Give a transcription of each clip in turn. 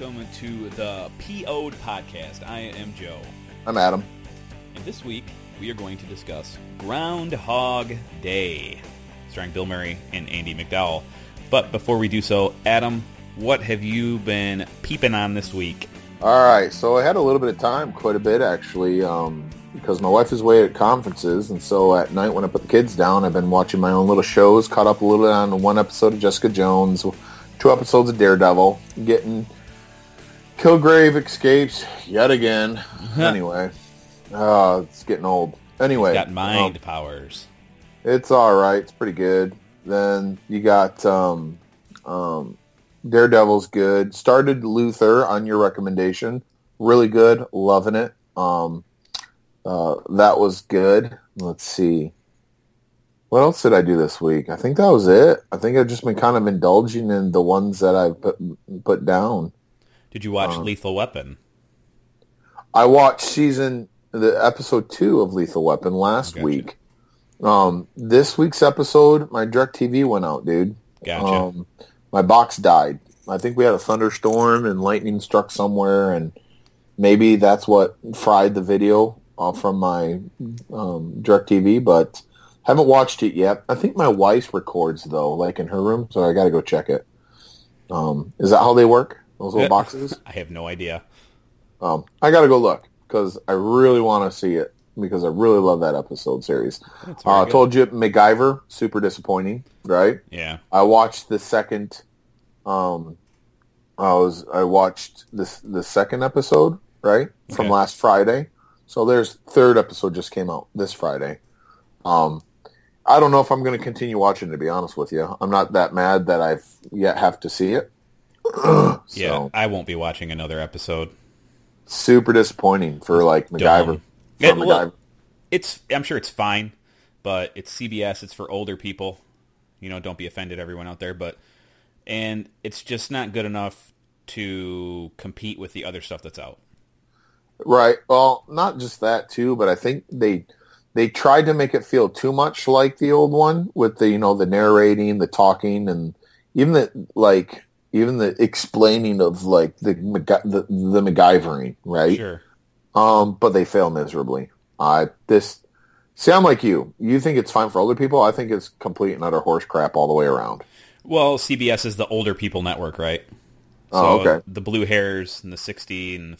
Welcome to the PO'd podcast. I am Joe, I'm Adam. and this week we are going to discuss Groundhog Day, starring Bill Murray and Andie MacDowell. But before we do so, Adam, what have you been peeping on this week? All right, so I had a little bit of time, quite a bit actually, um, because my wife is away at conferences, and so at night when I put the kids down, I've been watching my own little shows. Caught up a little bit on one episode of Jessica Jones, two episodes of Daredevil, getting Kilgrave escapes yet again. anyway, uh, it's getting old. Anyway, Got mind um, powers. It's all right. It's pretty good. Then you got um, um, Daredevil's good. Started Luther on your recommendation. Really good. Loving it. Um, uh, that was good. Let's see. What else did I do this week? I think that was it. I think I've just been kind of indulging in the ones that I've put put down. Did you watch um, Lethal Weapon? I watched season the episode two of Lethal Weapon last Gotcha. week. Um, this week's episode, my DirecTV went out, dude. Gotcha. Um, my box died. I think we had a thunderstorm and lightning struck somewhere, and maybe that's what fried the video uh, from my um, DirecTV. But haven't watched it yet. I think my wife records though, like in her room, so I got to go check it. Um, is that how they work? Those little boxes? I have no idea. Um, I got to go look because I really want to see it because I really love that episode series. Uh, I told you MacGyver, super disappointing, right? Yeah. I watched the second. Um, I was I watched this the second episode right from Okay. last Friday. So there's third episode just came out this Friday. Um, I don't know if I'm going to continue watching. To be honest with you, I'm not that mad that I've yet have to see it. So, Yeah, I won't be watching another episode. super disappointing for like MacGyver. For Yeah, well, it's I'm sure it's fine, but it's CBS. It's for older people. You know, don't be offended, everyone out there. But and it's just not good enough to compete with the other stuff that's out. Right. Well, not just that too, but I think they they tried to make it feel too much like the old one with the you know the narrating, the talking, and even the like even the explaining of like the the, the MacGyvering, right? Sure. Um, but they fail miserably. I this see, I'm like you. You think it's fine for older people? I think it's complete and utter horse crap all the way around. Well, CBS is the older people network, right? Oh, okay. The blue hairs and the 60 and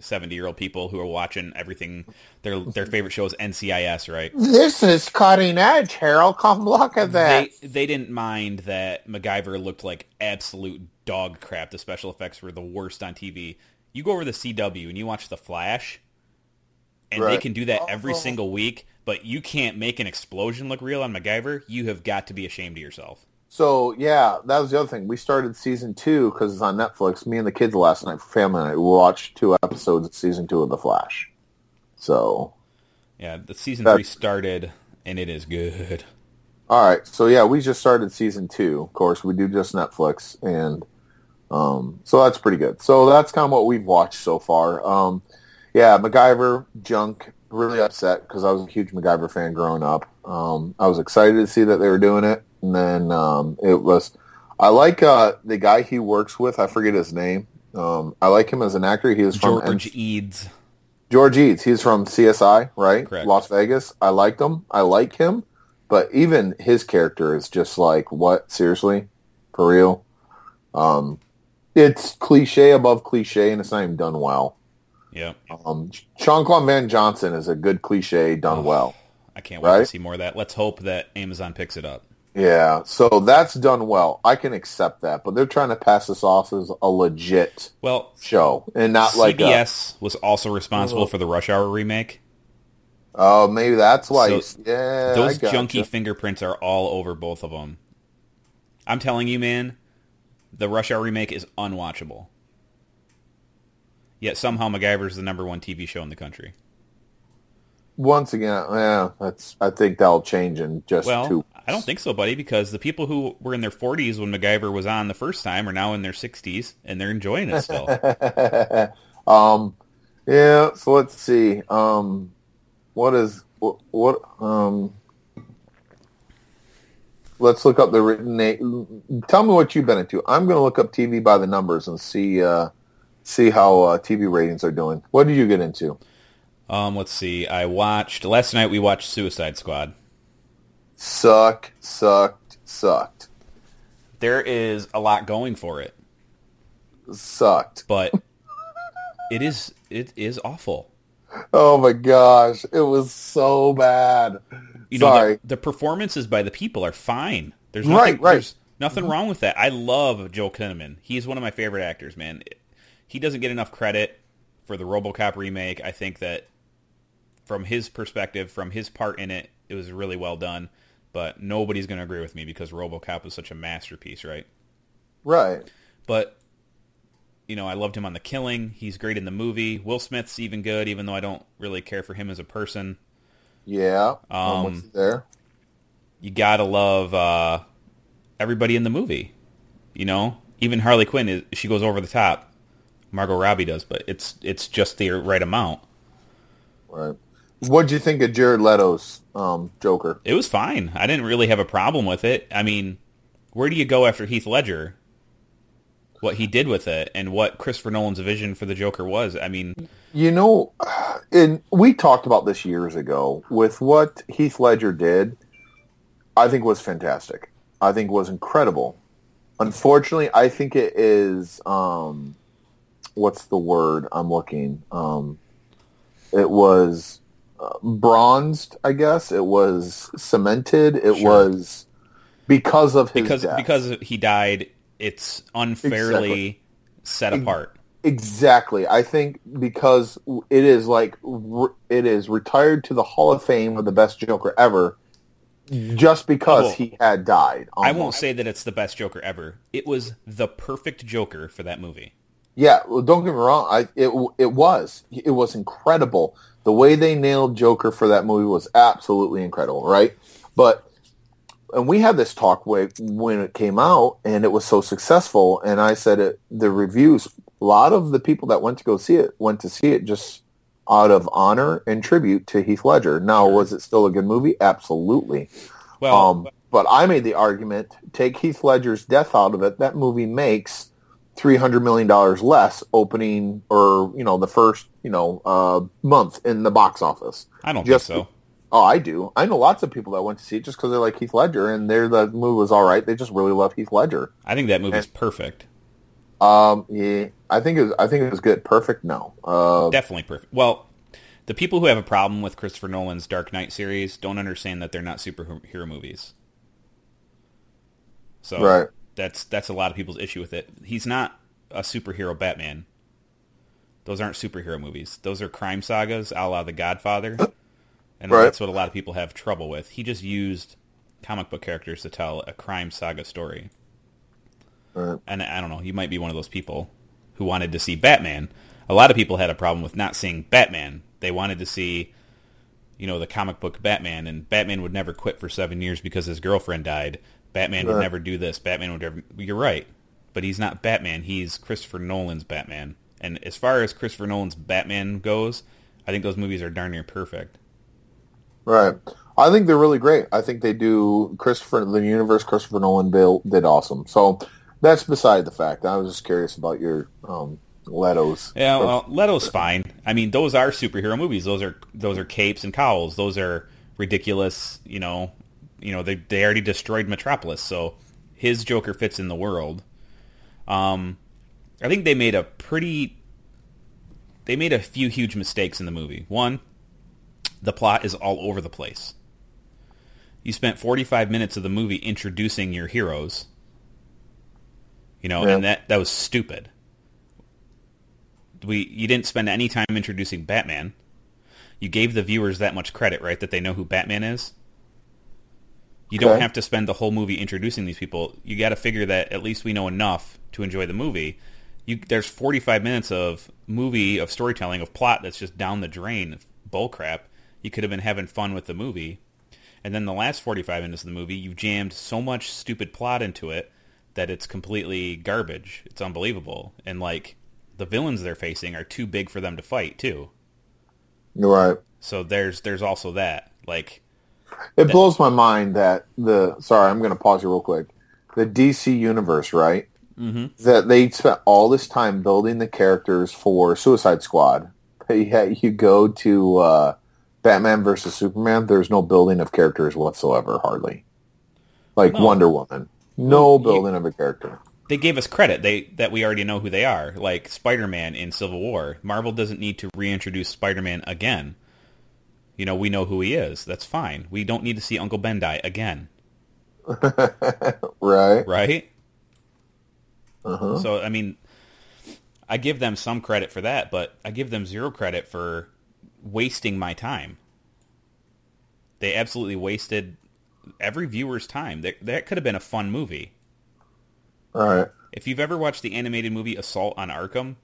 70 year old people who are watching everything, their their favorite show is NCIS, right? This is cutting edge, Harold. Come look at They they didn't mind that MacGyver looked like absolute dog crap. The special effects were the worst on TV. You go over to the CW and you watch The Flash, and they can do that oh. every single week, but you can't make an explosion look real on MacGyver. You have got to be ashamed of yourself. So yeah, that was the other thing. We started season two because it's on Netflix. Me and the kids last night for family night we watched two episodes of season two of The Flash. So Yeah, the season three started, and it is good. all right, so yeah, we just started season two. Of course, we do just Netflix, and um, so that's pretty good. So that's kind of what we've watched so far. Um, yeah, MacGyver junk. Really upset because I was a huge MacGyver fan growing up. Um, I was excited to see that they were doing it, and then um, it was. I like uh, the guy he works with. I forget his name. Um, I like him as an actor. He is from George Eads. George Eads. He's from CSI, right? Correct. Las Vegas. I liked him. I like him, but even his character is just like, what? Seriously, for real? Um, it's cliche above cliche, and it's not even done well. Yeah, Um, Jean-Claude Van Johnson is a good cliche done Oh. well. I can't wait to see more of that. Let's hope that Amazon picks it up. Yeah, so that's done well. I can accept that, but they're trying to pass this off as a legit Well, show and not like a, CBS was also responsible for the Rush Hour remake. oh maybe that's why. So yeah, Those gotcha. junky fingerprints are all over both of them. I'm telling you, man, the Rush Hour remake is unwatchable. Yet somehow MacGyver is the number one TV show in the country. Once again, yeah, that's. I think that'll change in just Well, two. I don't think so, buddy, because the people who were in their 40s when MacGyver was on the first time are now in their 60s, and they're enjoying it still. um, yeah. So let's see. Um, what is what? what um, let's look up the written. na- Tell me what you've been into. I'm going to look up TV by the numbers and see uh, see how uh, TV ratings are doing. What did you get into? Um, let's see. I watched last night. We watched Suicide Squad. Suck, sucked, sucked, There is a lot going for it, sucked. but it is it is awful. Oh my gosh, it was so bad. You know, Sorry. the, the performances by the people are fine. There's Right, nothing, right. There's nothing wrong with that. I love Joel Kinnaman. He's one of my favorite actors, man. He doesn't get enough credit for the RoboCop remake. I think that from his perspective, from his part in it, it was really well done. But nobody's going to agree with me because RoboCop was such a masterpiece, right? Right. But you know, I loved him on The Killing. He's great in the movie. Will Smith's even good, even though I don't really care for him as a person. Yeah. Um, there? you gotta love uh, everybody in the movie. You know, even Harley Quinn is she goes over the top. Margot Robbie does, but it's it's just the right amount. Right. What'd you think of Jared Leto's um, Joker? It was fine. I didn't really have a problem with it. I mean, where do you go after Heath Ledger? What he did with it and what Christopher Nolan's vision for the Joker was. I mean, You know, and we talked about this years ago with what Heath Ledger did. I think was fantastic. I think was incredible. Unfortunately, I think it is. Um, what's the word I'm looking? Um, it was bronzed. I guess it was cemented. It Sure. was because of his because death. because he died, it's unfairly Exactly. set apart. Exactly. I think because it is like it is retired to the Hall of Fame of the best Joker ever, just because Oh. he had died. I won't say that it's the best Joker ever. It was the perfect Joker for that movie. Yeah, well, don't get me wrong. I it it was it was incredible. The way they nailed Joker for that movie was absolutely incredible, right? But and we had this talk when it came out, and it was so successful. And I said it, the reviews. A lot of the people that went to go see it went to see it just out of honor and tribute to Heath Ledger. Now, was it still a good movie? Absolutely. Well, Um, but I made the argument: take Heath Ledger's death out of it. That movie makes three hundred million dollars less opening, or you know, the first you know uh, month in the box office. I don't just- think so. Oh, I do. I know lots of people that went to see it just because they like Heath Ledger, and their the movie was all right. They just really love Heath Ledger. I think that movie's perfect. Um, yeah, I think it was. I think it was good. Perfect. No. Uh, Definitely perfect. Well, the people who have a problem with Christopher Nolan's Dark Knight series don't understand that they're not superhero movies. So Right. That's that's a lot of people's issue with it. He's not a superhero Batman. Those aren't superhero movies. Those are crime sagas, a la The Godfather, and Right. that's what a lot of people have trouble with. He just used comic book characters to tell a crime saga story. Right. And I don't know, you might be one of those people who wanted to see Batman. A lot of people had a problem with not seeing Batman. They wanted to see, you know, the comic book Batman, and Batman would never quit for seven years because his girlfriend died. Batman would never do this. Batman would never. You're right, but he's not Batman. He's Christopher Nolan's Batman. And as far as Christopher Nolan's Batman goes, I think those movies are darn near perfect. Right. I think they're really great. I think they do Christopher the universe Christopher Nolan built did awesome. So that's beside the fact. I was just curious about your um Leto's. Yeah, well, Leto's fine. I mean, those are superhero movies. Those are those are capes and cowls. Those are ridiculous. You know, you know they they already destroyed Metropolis, so his Joker fits in the world. Um, I think they made a pretty. They made a few huge mistakes in the movie. One, the plot is all over the place. You spent 45 minutes of the movie introducing your heroes. You know, Yeah. and that that was stupid. We you didn't spend any time introducing Batman. You gave the viewers that much credit, right? That they know who Batman is. You don't have to spend the whole movie introducing these people. You got to figure that at least we know enough to enjoy the movie. You, there's 45 minutes of movie of storytelling of plot that's just down the drain, bull crap. You could have been having fun with the movie, and then the last 45 minutes of the movie, you've jammed so much stupid plot into it that it's completely garbage. It's unbelievable, and like the villains they're facing are too big for them to fight too. Right. So there's there's also that. Like It blows my mind that the sorry, I'm going to pause you real quick. The DC universe, right? Mm-hmm. That they spent all this time building the characters for Suicide Squad. You go to uh, Batman versus Superman. There's no building of characters whatsoever, hardly. Like. Wonder Woman, no you- building of a character. they gave us credit they that we already know who they are like spider-man in civil war marvel doesn't need to reintroduce spider-man again you know we know who he is that's fine we don't need to see uncle ben die again Right? right Uh-huh. so i mean i give them some credit for that but i give them zero credit for wasting my time they absolutely wasted every viewer's time that, that could have been a fun movie All right. If you've ever watched the animated movie Assault on Arkham,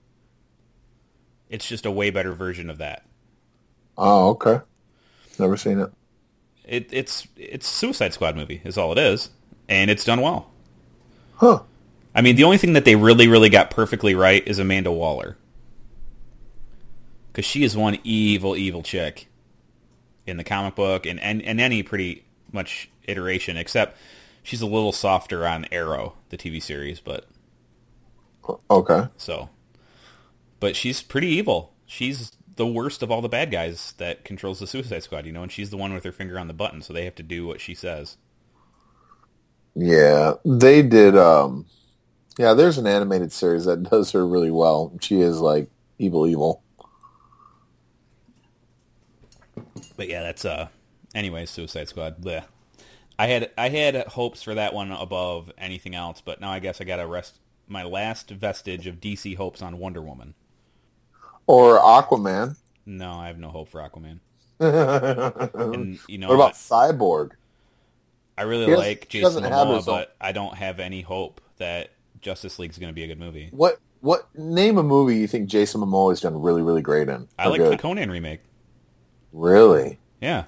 it's just a way better version of that. Oh, okay. Never seen it. It, it's it's Suicide Squad movie is all it is, and it's done well. Huh. I mean, the only thing that they really really got perfectly right is Amanda Waller, because she is one evil evil chick in the comic book and and, and any pretty much iteration, except she's a little softer on Arrow, the TV series, but Okay. So, but she's pretty evil. She's the worst of all the bad guys that controls the Suicide Squad, you know, and she's the one with her finger on the button, so they have to do what she says. Yeah, they did. Um, yeah, there's an animated series that does her really well. She is like evil, evil. But yeah, that's uh. Anyways, Suicide Squad. Bleh. I had I had hopes for that one above anything else, but now I guess I got to rest my last vestige of DC hopes on Wonder Woman. Or Aquaman. No, I have no hope for Aquaman. And you know, what about Cyborg? I really has- like Jason Momoa, but I don't have any hope that Justice League is going to be a good movie. What? What? Name a movie you think Jason Momoa has done really, really great in? I like the? Conan remake. Really? Yeah,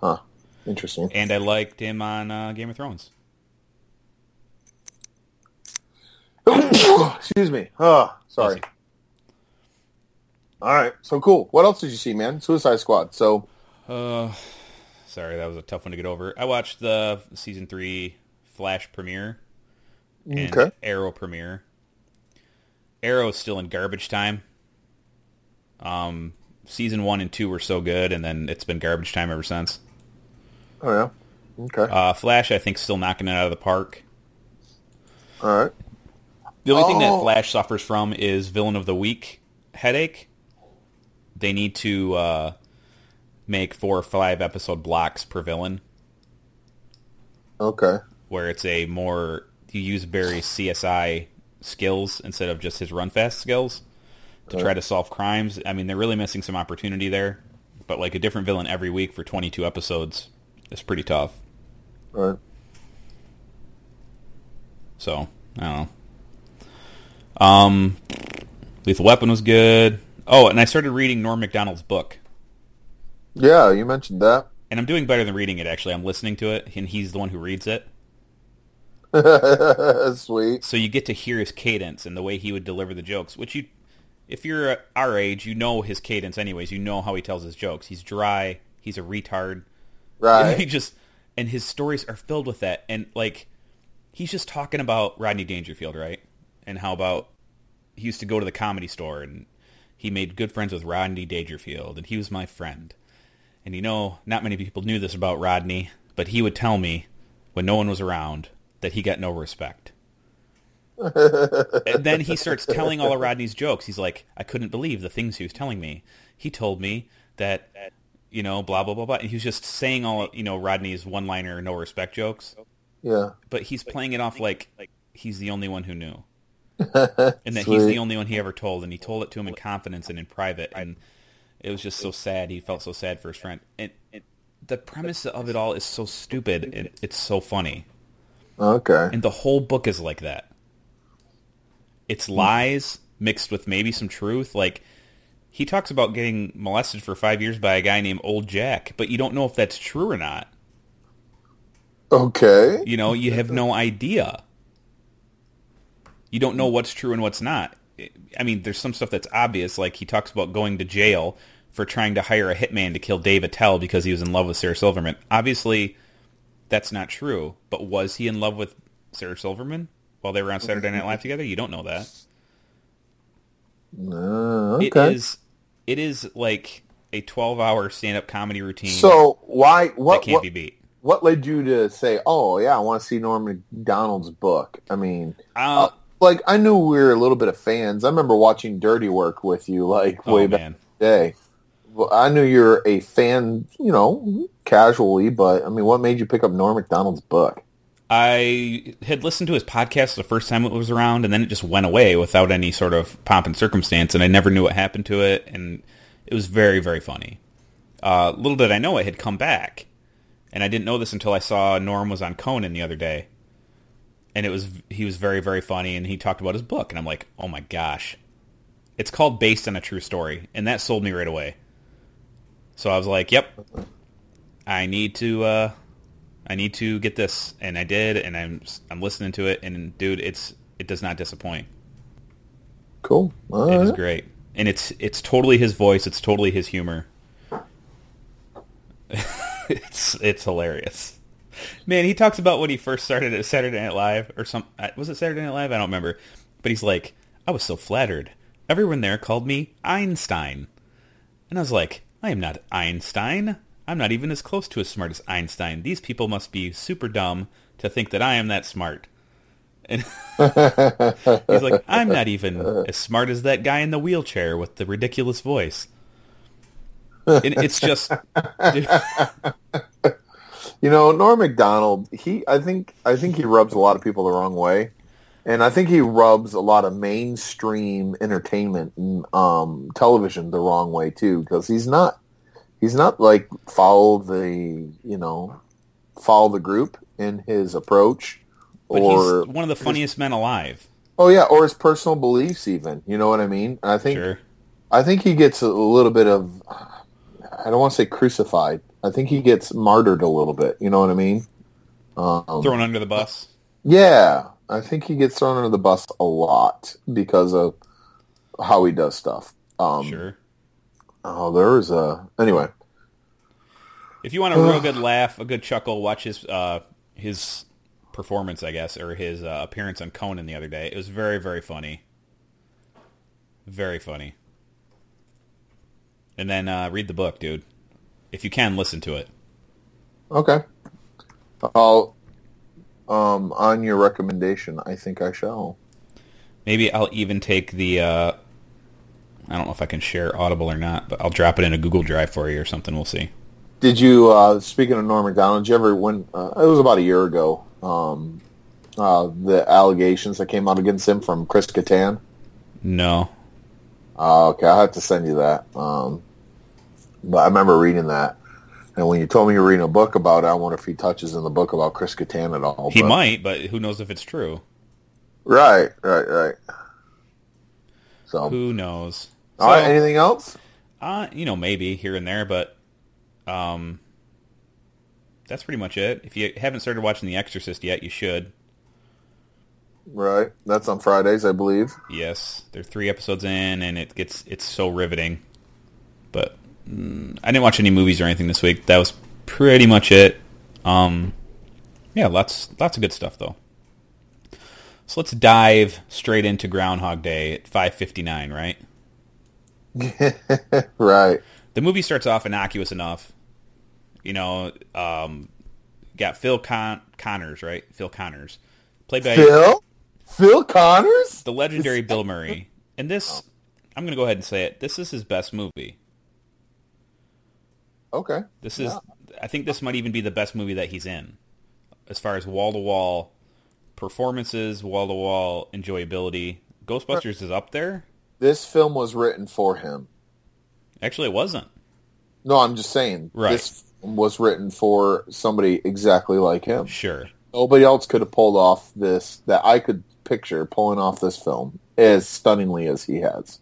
Huh. Interesting. and I liked him on uh, Game of Thrones. Excuse me. Oh, sorry. All right. So cool. What else did you see, man? Suicide Squad. So Uh, sorry, that was a tough one to get over. I watched the season three Flash premiere and Okay. Arrow premiere. Arrow is still in garbage time. Um, season one and two were so good, and then it's been garbage time ever since. Oh yeah. Okay. Uh, Flash, I think, still knocking it out of the park. All right. The only thing that Oh. Flash suffers from is villain of the week headache. They need to uh, make four or five episode blocks per villain, Okay. where it's a more you use Barry's CSI skills instead of just his run fast skills to try to solve crimes. I mean, they're really missing some opportunity there, but like a different villain every week for 22 episodes is pretty tough. Right. So I don't know. Um, Lethal Weapon was good. Oh, and I started reading Norm Macdonald's book, Yeah, you mentioned that. and I'm doing better than reading it. Actually, I'm listening to it, and he's the one who reads it. Sweet. So you get to hear his cadence and the way he would deliver the jokes, which you, if you're uh, our age, you know his cadence anyways. You know how he tells his jokes. He's dry. He's a retard. Right. he just and his stories are filled with that and like he's just talking about Rodney Dangerfield, right? And how about he used to go to the comedy store and he made good friends with Rodney Dangerfield and he was my friend. And you know, not many people knew this about Rodney, but he would tell me when no one was around that he got no respect. and then he starts telling all of Rodney's jokes. He's like, I couldn't believe the things he was telling me. He told me that you know, blah blah blah blah. And he was just saying all you know Rodney's one-liner, no respect jokes, Yeah. but he's playing it off like he's the only one who knew, and that he's the only one he ever told, and he told it to him in confidence and in private, and it was just so sad. He felt so sad for his friend, and, and the premise of it all is so stupid. and it's so funny. Okay. And the whole book is like that. It's hmm. lies mixed with maybe some truth. Like he talks about getting molested for five years by a guy named Old Jack, but you don't know if that's true or not. Okay. You know, you have no idea. You don't know what's true and what's not. I mean, there's some stuff that's obvious, like he talks about going to jail for trying to hire a hitman to kill Dave Attell because he was in love with Sarah Silverman. Obviously, that's not true. But was he in love with Sarah Silverman while they were on Saturday Night Live together? You don't know that. Uh, It okay. is. It is like a 12-hour stand-up comedy routine So why that what can't what, be beat. what led you to say, "Oh yeah, I want to see Norm Macdonald's book"? I mean, Uh, like I knew we were a little bit of fans. I remember watching Dirty Work with you, like way oh back man, in the day. Well, I knew you're a fan, you know, casually, but I mean, what made you pick up Norm Macdonald's book? I had listened to his podcast the first time it was around, and then it just went away without any sort of pomp and circumstance, and I never knew what happened to it, and it was very, very funny. Uh, little did I know it had come back, and I didn't know this until I saw Norm was on Conan the other day, and it was he was very, very funny, and he talked about his book, and I'm like, oh my gosh, it's called Based on a True Story, and that sold me right away. So I was like, yep, I need to. Uh, I need to get this, and I did, and I'm I'm listening to it, and dude, it's it does not disappoint. Cool. All It right. great, and it's it's totally his voice, it's totally his humor. it's it's hilarious, man. He talks about when he first started at Saturday Night Live, or some uh, was it Saturday Night Live? I don't remember, but he's like, I was so flattered. Everyone there called me Einstein, and I was like, I am not Einstein. I'm not even as close to as smart as Einstein. These people must be super dumb to think that I am that smart. And he's like, I'm not even as smart as that guy in the wheelchair with the ridiculous voice. And it's just, You know, Norm Macdonald, he I think I think he rubs a lot of people the wrong way. And I think he rubs a lot of mainstream entertainment and um, television the wrong way too, because he's not he's not like follow the you know follow the group in his approach but or he's one of the funniest men alive. oh yeah or his personal beliefs even you know what I mean I think Sure. I think he gets a little bit of I don't want to say crucified I think he gets martyred a little bit you know what I mean um, Thrown under the bus. Yeah, I think he gets thrown under the bus a lot because of how he does stuff. Um, Sure. Oh, there's a anyway. If you want a real good laugh, a good chuckle, watch his uh, his performance, I guess, or his uh, appearance on Conan the other day. It was very, very funny. Very funny. And then uh, read the book, dude. If you can, listen to it. Okay, I'll um on your recommendation. I think I shall. Maybe I'll even take the. Uh, I don't know if I can share Audible or not, but I'll drop it in a Google Drive for you or something. We'll see. Did you? uh Speaking of Norm Macdonald, did you ever when uh, it was about a year ago? Um, uh, the allegations that came out against him from Chris Kattan. No. Uh, okay, I'll have to send you that. Um, but I remember reading that. And when you told me you were reading a book about it, I wonder if he touches in the book about Chris Kattan at all. He but- might, but who knows if it's true? Right, right, right. So, Who knows? all right, So- anything else? Uh, you know, maybe here and there, but um, that's pretty much it. If you haven't started watching The Exorcist yet, you should. Right, that's on Fridays, I believe. Yes, they're three episodes in, and it gets it's so riveting. But I didn't watch any movies or anything this week. That was pretty much it. Um, yeah, lots lots of good stuff though. So let's dive straight into Groundhog Day at five fifty nine. Right. Right. the movie starts off innocuous enough. You know, um, got Phil Con- Connors, right? Phil Connors, played by Phil? Phil Connors? the legendary Bill Murray. And this, I'm going to go ahead and say it. This is his best movie. Okay. This is, I think this might even be the best movie that he's in, as far as wall to wall performances, wall to wall enjoyability. Ghostbusters is up there. This film was written for him. Actually, it wasn't. No, I'm just saying. Right. This film was written for somebody exactly like him. Sure. Nobody else could have pulled off this that I could picture pulling off this film as stunningly as he has.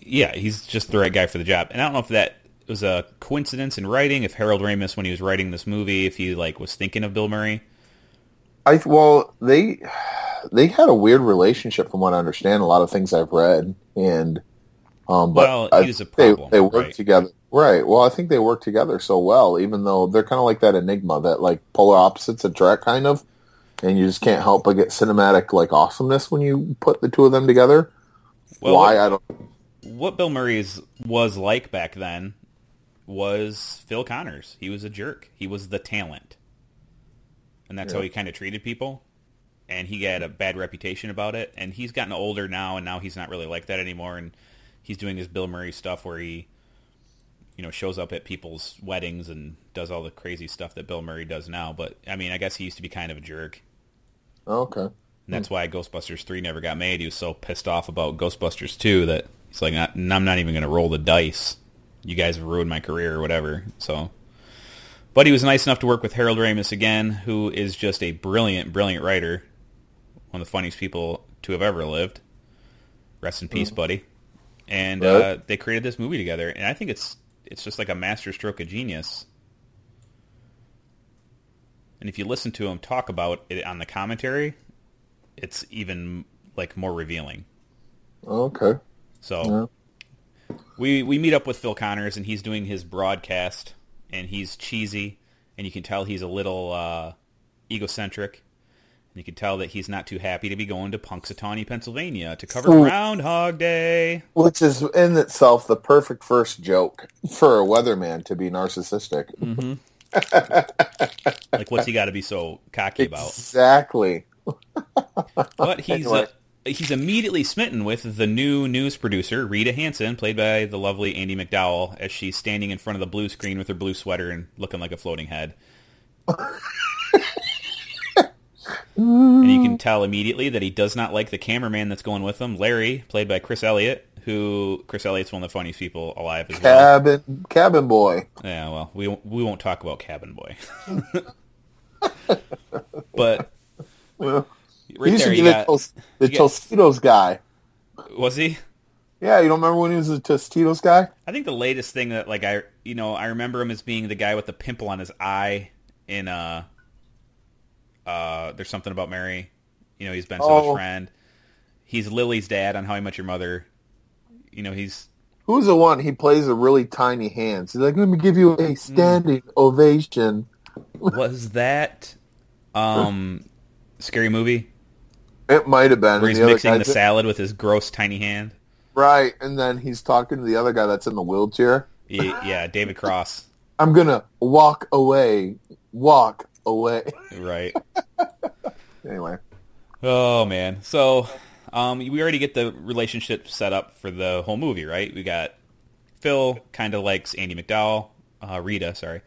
Yeah, he's just the right guy for the job. And I don't know if that was a coincidence in writing. If Harold Ramis, when he was writing this movie, if he like was thinking of Bill Murray. I well, they they had a weird relationship from what I understand. A lot of things I've read, and um, but Well, I he was a think they, problem, they work right. together, right? Well, I think they work together so well, even though they're kind of like that enigma that like polar opposites attract, kind of, and you just can't help but get cinematic like awesomeness when you put the two of them together. Well, Why what- I don't. what Bill Murray's was like back then was Phil Connors. He was a jerk. He was the talent. And that's how he kind of treated people. And he had a bad reputation about it. And he's gotten older now, and now he's not really like that anymore. And he's doing his Bill Murray stuff where he, you know, shows up at people's weddings and does all the crazy stuff that Bill Murray does now. But, I mean, I guess he used to be kind of a jerk. Oh, okay. And that's hmm. why Ghostbusters 3 never got made. He was so pissed off about Ghostbusters 2 that he's like, I'm not even going to roll the dice. You guys have ruined my career or whatever. So, But he was nice enough to work with Harold Ramis again, who is just a brilliant, brilliant writer. One of the funniest people to have ever lived. Rest in peace, buddy. And uh, they created this movie together. And I think it's it's just like a masterstroke of genius. And if you listen to him talk about it on the commentary, it's even like more revealing. Okay. So we we meet up with Phil Connors and he's doing his broadcast and he's cheesy and you can tell he's a little uh, egocentric. And you can tell that he's not too happy to be going to Punxsutawney, Pennsylvania to cover Ooh. Groundhog Day. Which is in itself the perfect first joke for a weatherman to be narcissistic. Like, what's he got to be so cocky about? Exactly. But he's Anyway. He's immediately smitten with the new news producer Rita Hanson, played by the lovely Andie MacDowell, as she's standing in front of the blue screen with her blue sweater and looking like a floating head. and you can tell immediately that he does not like the cameraman that's going with him, Larry, played by Chris Elliott, who Chris Elliott's one of the funniest people alive as well. Cabin cabin boy. Yeah, well, we we won't talk about Cabin Boy. but Well, right he used there, to be the, got, Tos- the got- Tostitos guy. was he? Yeah, you don't remember when he was a Tostitos guy? I think the latest thing that like I you know I remember him as being the guy with the pimple on his eye in uh uh there's something about Mary. You know he's Ben Stiller's Oh. friend. He's Lily's dad on How I Met Your Mother. You know he's Who's the one? He plays a really tiny hands. He's like, let me give you Hmm. a standing ovation. was that um scary movie It might have been. where he's the mixing the salad with his gross tiny hand. Right, and then he's talking to the other guy that's in the wheelchair. Yeah, yeah David Cross. I'm gonna walk away, walk away. Right. anyway, Oh man. So um, we already get the relationship set up for the whole movie, right? We got Phil kind of likes Andie MacDowell, uh, Rita, sorry,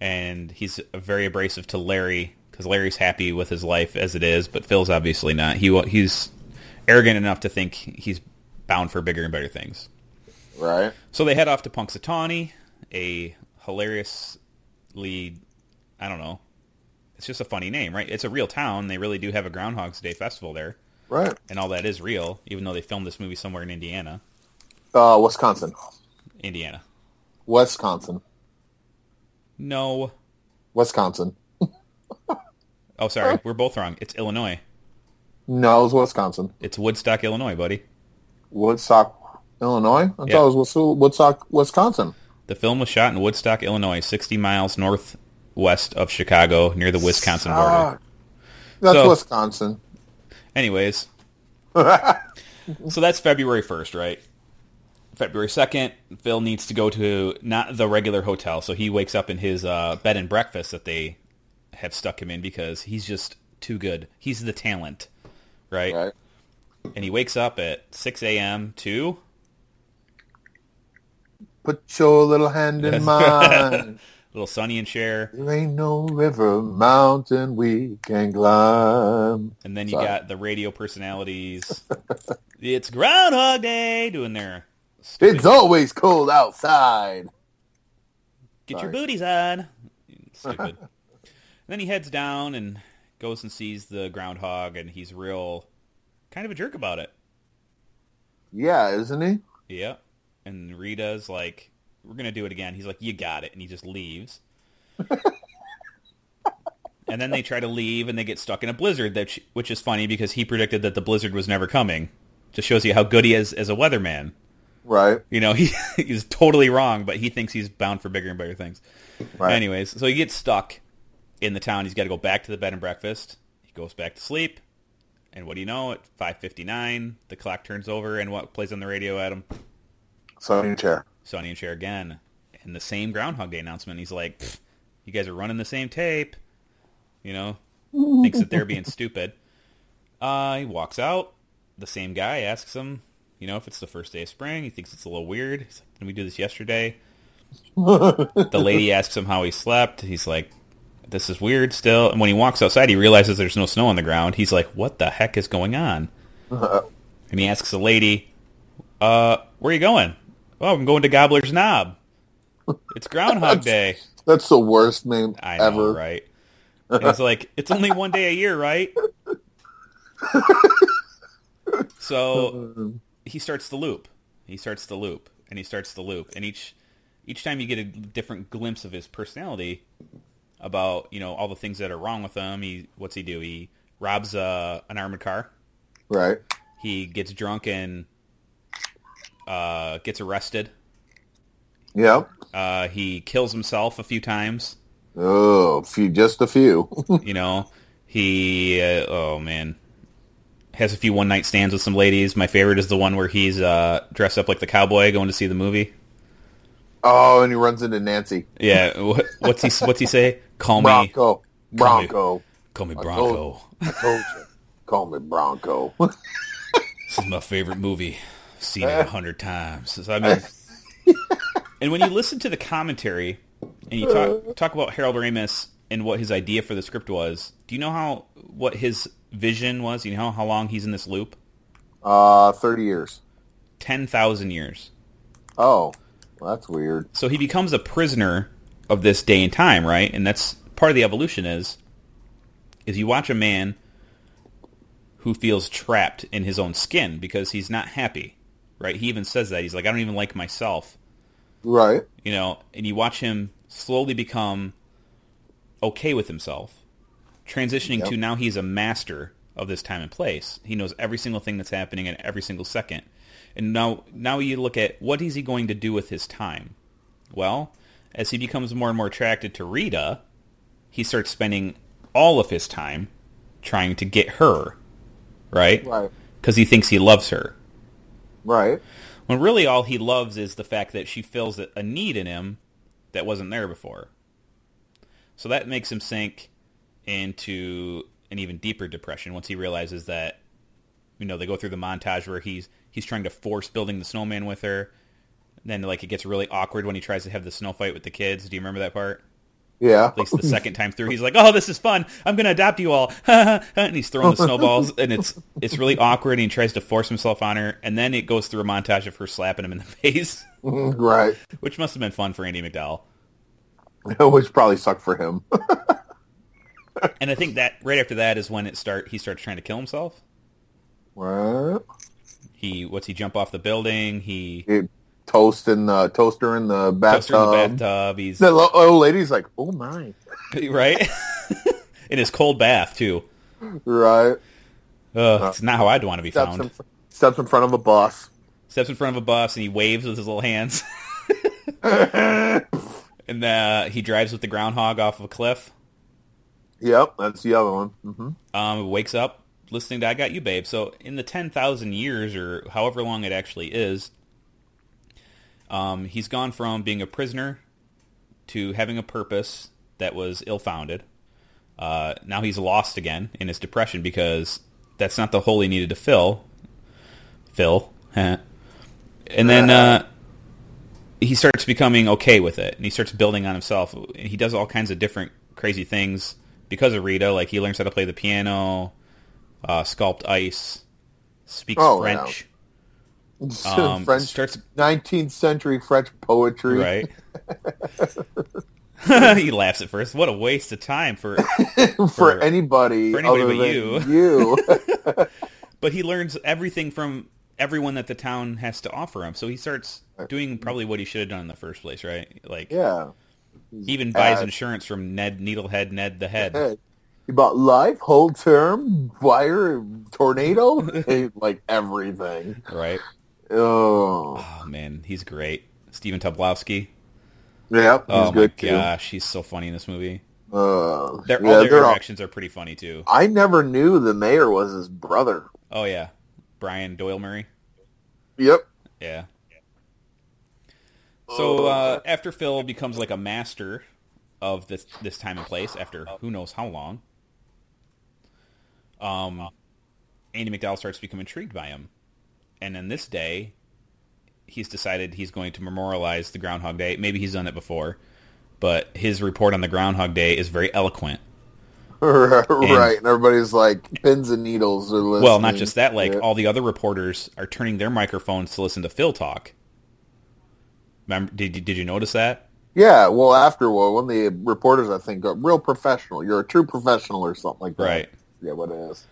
and he's very abrasive to Larry because Larry's happy with his life as it is, but Phil's obviously not. He he's arrogant enough to think he's bound for bigger and better things. right? So they head off to Punxsutawney, a hilariously, I don't know, it's just a funny name, right? It's a real town. They really do have a Groundhog's Day festival there Right. and all that is real, even though they filmed this movie somewhere in Indiana. Uh, Wisconsin. Indiana. Wisconsin. No. Wisconsin. Oh, sorry. We're both wrong. It's Illinois. No, it was Wisconsin. It's Woodstock, Illinois, buddy. Woodstock, Illinois. I thought it was Woodstock, Wisconsin. The film was shot in Woodstock, Illinois, 60 miles northwest of Chicago, near the Wisconsin border. That's So- Wisconsin. Anyways, so that's February 1st, right? February 2nd, Phil needs to go to not the regular hotel, so he wakes up in his uh, bed and breakfast that they have stuck him in because he's just too good. He's the talent, right? Right. And he wakes up at 6 a.m. to put your little hand in mine. Little Sonny and Cher. there ain't no river, mountain we can climb. And then you Sorry. got the radio personalities. it's Groundhog Day doing their It's always cold outside. get your booties on. Stupid. then he heads down and goes and sees the groundhog, and he's real kind of a jerk about it. Yeah, isn't he? Yeah. And Rita's like, we're going to do it again. He's like, you got it. And he just leaves. and then they try to leave and they get stuck in a blizzard, that which is funny because he predicted that the blizzard was never coming. Just shows you how good he is as a weatherman. Right. You know, he he's totally wrong, but he thinks he's bound for bigger and better things. Right. Anyways, so he gets stuck in the town. He's got to go back to the bed and breakfast. He goes back to sleep. And what do you know? At 5.59, the clock turns over, and what plays on the radio, Adam? Sonny and Cher. Sonny and Cher again. And the same Groundhog Day announcement. He's like, you guys are running the same tape. You know, thinks that they're being stupid. Uh, he walks out. The same guy asks him, you know, if it's the first day of spring. He thinks it's a little weird. He's like, did we do this yesterday? the lady asks him how he slept. He's like, this is weird still. And when he walks outside, he realizes there's no snow on the ground. He's like, what the heck is going on? and he asks the lady, uh, where are you going? Oh, I'm going to Gobbler's Knob. It's Groundhog Day. That's the worst name I know, ever. right? And he's like, it's only one day a year, right? so he starts the loop. He starts the loop, and he starts the loop, and each each time you get a different glimpse of his personality about you know all the things that are wrong with him. He what's he do? He robs uh, an armored car. Right. He gets drunk and uh, gets arrested. Yep. Uh, he kills himself a few times. Oh, a few, just a few. You know, he uh, oh man has a few one night stands with some ladies. My favorite is the one where he's uh, dressed up like the cowboy going to see the movie. Oh, and he runs into Nancy. Yeah, what, what's he what's he say? Call me Bronco. Bronco. call me I Bronco. told- I told you. Call me Bronco. This is my favorite movie. Seen it a hundred times. I mean, and when you listen to the commentary and you talk talk about Harold Ramis and what his idea for the script was, do you know how what his vision was? You know how long he's in this loop? uh, 30 years. Ten thousand years. Oh, well, that's weird. So he becomes a prisoner of this day and time, right? And that's part of the evolution is is you watch a man who feels trapped in his own skin because he's not happy, right? He even says that. He's like, I don't even like myself, Right. you know, and you watch him slowly become okay with himself, transitioning Yep. to now he's a master of this time and place. He knows every single thing that's happening at every single second. And now now you look at what is he going to do with his time? Well, as he becomes more and more attracted to Rita, he starts spending all of his time trying to get her, right? Right. Because he thinks he loves her. Right. When really all he loves is the fact that she fills a a need in him that wasn't there before. So that makes him sink into an even deeper depression once he realizes that you know they go through the montage where he's he's trying to force building the snowman with her. Then like it gets really awkward when he tries to have the snow fight with the kids. Do you remember that part? Yeah. At least the second time through, he's like, "Oh, this is fun! I'm going to adopt you all!" and he's throwing the snowballs, and it's it's really awkward. And he tries to force himself on her, and then it goes through a montage of her slapping him in the face, mm-hmm, right. which must have been fun for Andie MacDowell. Which probably sucked for him. And I think that right after that is when it start he starts trying to kill himself. right. He what's he jump off the building? He He toast in the toaster in the toaster bathtub. in the bathtub. He's The old lady's like, "Oh my!" right in his cold bath too. Right. Ugh, it's not how I'd want to be Steps found. fr- steps in front of a bus. steps in front of a bus and he waves with his little hands. and uh, he drives with the groundhog off of a cliff. Yep, that's the other one. hmm Um, wakes up listening to "I Got You, Babe." So in the ten thousand years or however long it actually is, um, he's gone from being a prisoner to having a purpose that was ill-founded. Uh, now he's lost again in his depression because that's not the hole he needed to fill. Fill, and then uh, he starts becoming okay with it, and he starts building on himself. He does all kinds of different crazy things because of Rita. Like he learns how to play the piano, uh, sculpt ice, speaks Oh, French. Um, French, starts 19th century French poetry. right. he laughs at first. What a waste of time for. for, For- anybody, for anybody other but than you. But he learns everything from everyone that the town has to offer him. So he starts doing probably what he should have done in the first place, right? Like yeah. he even buys Uh, insurance from Ned Needlehead Ned the Head. Hey, You bought life, whole term, fire, tornado, like everything. Right. Oh, Oh man, he's great. Stephen Tobolowsky. yeah, he's Oh my good too. gosh, he's so funny in this movie. Uh, Their, yeah, all their they're all- interactions are pretty funny too. I never knew the mayor was his brother. Oh yeah, Brian Doyle Murray. Yep. Yeah. So uh, after Phil becomes like a master of this this time and place, after who knows how long, um, Andie MacDowell starts to become intrigued by him, and then this day, he's decided he's going to memorialize the Groundhog Day. Maybe he's done it before, but his report on the Groundhog Day is very eloquent. right. And everybody's like pins and needles. Are listening. Well, not just that. Like Yeah. all the other reporters are turning their microphones to listen to Phil talk. Remember? Did you, did you notice that? Yeah, well, afterward, when the reporters, I think, go real professional. You're a true professional or something like that. Right. Yeah, what is.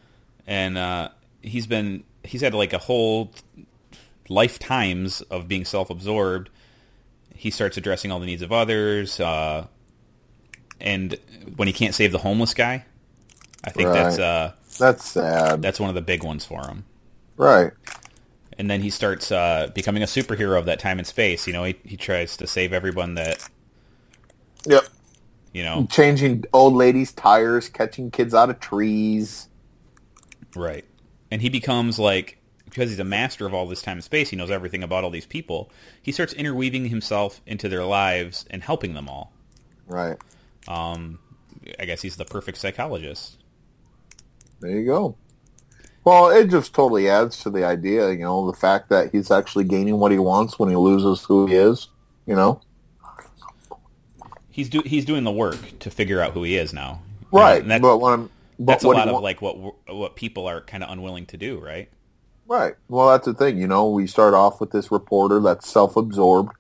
And uh, he's been he's had like a whole lifetimes of being self-absorbed. He starts addressing all the needs of others, uh, and when he can't save the homeless guy, I think that's uh, that's sad. that's one of the big ones for him. right. And then he starts uh, becoming a superhero of that time and space. You know, he he tries to save everyone that Yep. You know. Changing old ladies' tires, catching kids out of trees. Right. And he becomes like because he's a master of all this time and space, he knows everything about all these people. He starts interweaving himself into their lives and helping them all. Right. Um, I guess he's the perfect psychologist. There you go. Well, it just totally adds to the idea, you know, the fact that he's actually gaining what he wants when he loses who he is, you know? He's do he's doing the work to figure out who he is now. Right. and that- but when I'm, but that's a what lot of like what what people are kind of unwilling to do, right? Right. Well, that's the thing. You know, we start off with this reporter that's self-absorbed,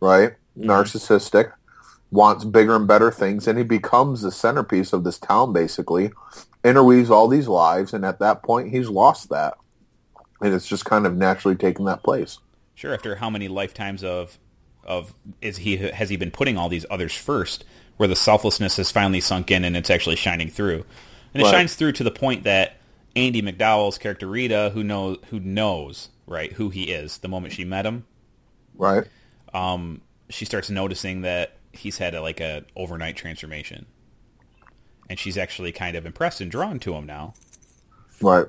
right? Mm-hmm. Narcissistic, wants bigger and better things, and he becomes the centerpiece of this town, basically. Interweaves all these lives, and at that point, he's lost that. And it's just kind of naturally taken that place. Sure. After how many lifetimes of of is he has he been putting all these others first, where the selflessness has finally sunk in and it's actually shining through, and it Right. shines through to the point that Andie MacDowell's character Rita, who knows who knows right who he is, the moment she met him, Right? she starts noticing that he's had a, like a overnight transformation, and she's actually kind of impressed and drawn to him now. Right.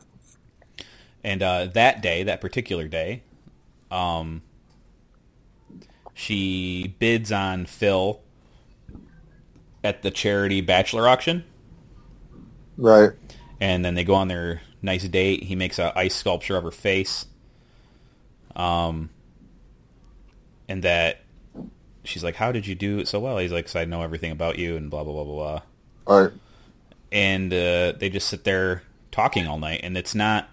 And uh, that day, that particular day, um, she bids on Phil at the charity bachelor auction, Right. and then they go on their nice date. He makes a ice sculpture of her face, um, and that she's like, "How did you do it so well?" He's like, "'Cause I know everything about you," and blah blah blah blah blah. Right. and uh, they just sit there talking all night, and it's not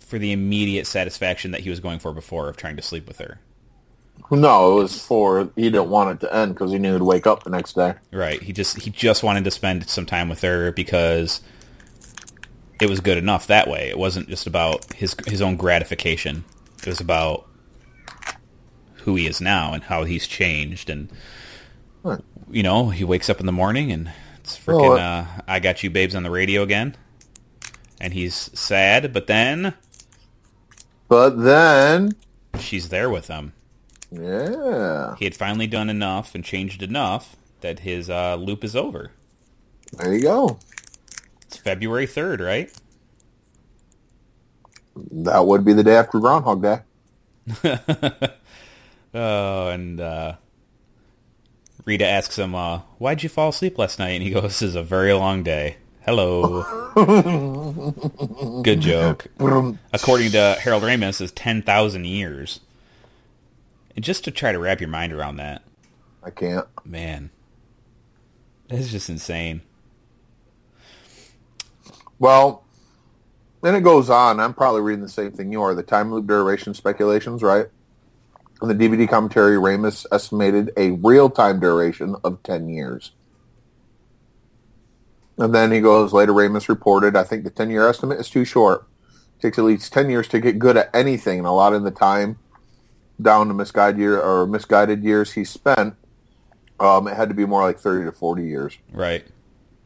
for the immediate satisfaction that he was going for before of trying to sleep with her. No, it was for he didn't want it to end because he knew he'd wake up the next day. Right? He just he just wanted to spend some time with her because it was good enough that way. It wasn't just about his his own gratification. It was about who he is now and how he's changed and Right. you know, he wakes up in the morning and it's freaking uh, uh, I got you babes on the radio again. And he's sad, but then But then, she's there with him. Yeah, He had finally done enough and changed enough that his uh, loop is over. there you go. It's February 3rd, right? That would be the day after Groundhog Day. Oh, and uh, Rita asks him, uh, "Why'd you fall asleep last night?" And he goes, "This is a very long day." Hello. Good joke. According to Harold Ramis, is ten thousand years. And just to try to wrap your mind around that, I can't. man, that's just insane. Well, then it goes on. I'm probably reading the same thing you are. The time loop duration speculations, right? In the DVD commentary, Ramis estimated a real time duration of 10 years. And then he goes, later Ramis reported, I think the 10 year estimate is too short. It takes at least 10 years to get good at anything, and a lot of the time down to misguided year or misguided years he spent, um, it had to be more like 30 to 40 years. Right.